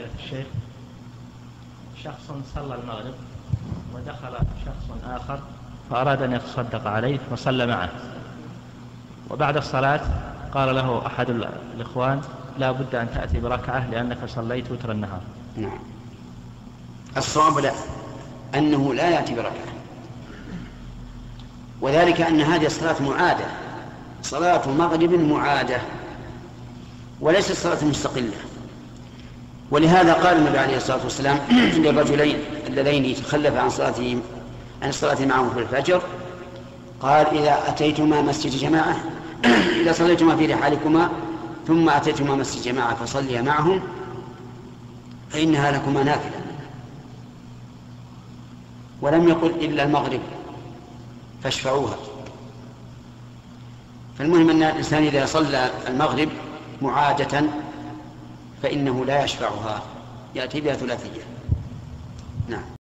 فضيلة الشيخ. شخص صلى المغرب ودخل شخص آخر فأراد أن يتصدق عليه فصلى معه. وبعد الصلاة قال له أحد الإخوان لا بد أن تأتي بركعة لأنك صليت وتر النهار. نعم. الصواب لا أنه لا يأتي بركعة. وذلك أن هذه الصلاة معادة. صلاة مغرب معادة وليست صلاة مستقلة. ولهذا قال النبي عليه الصلاة والسلام للرجلين اللذين تخلف عن صلاته عن الصلاة معه في الفجر قال إذا أتيتما مسجد جماعة إذا صليتما في رحالكما ثم أتيتما مسجد جماعة فصليا معهم فإنها لكما نافلة. ولم يقل إلا المغرب فاشفعوها. فالمهم أن الإنسان إذا صلى المغرب معادة فإنه لا يشفعها. يأتي بها ثلاثية. نعم.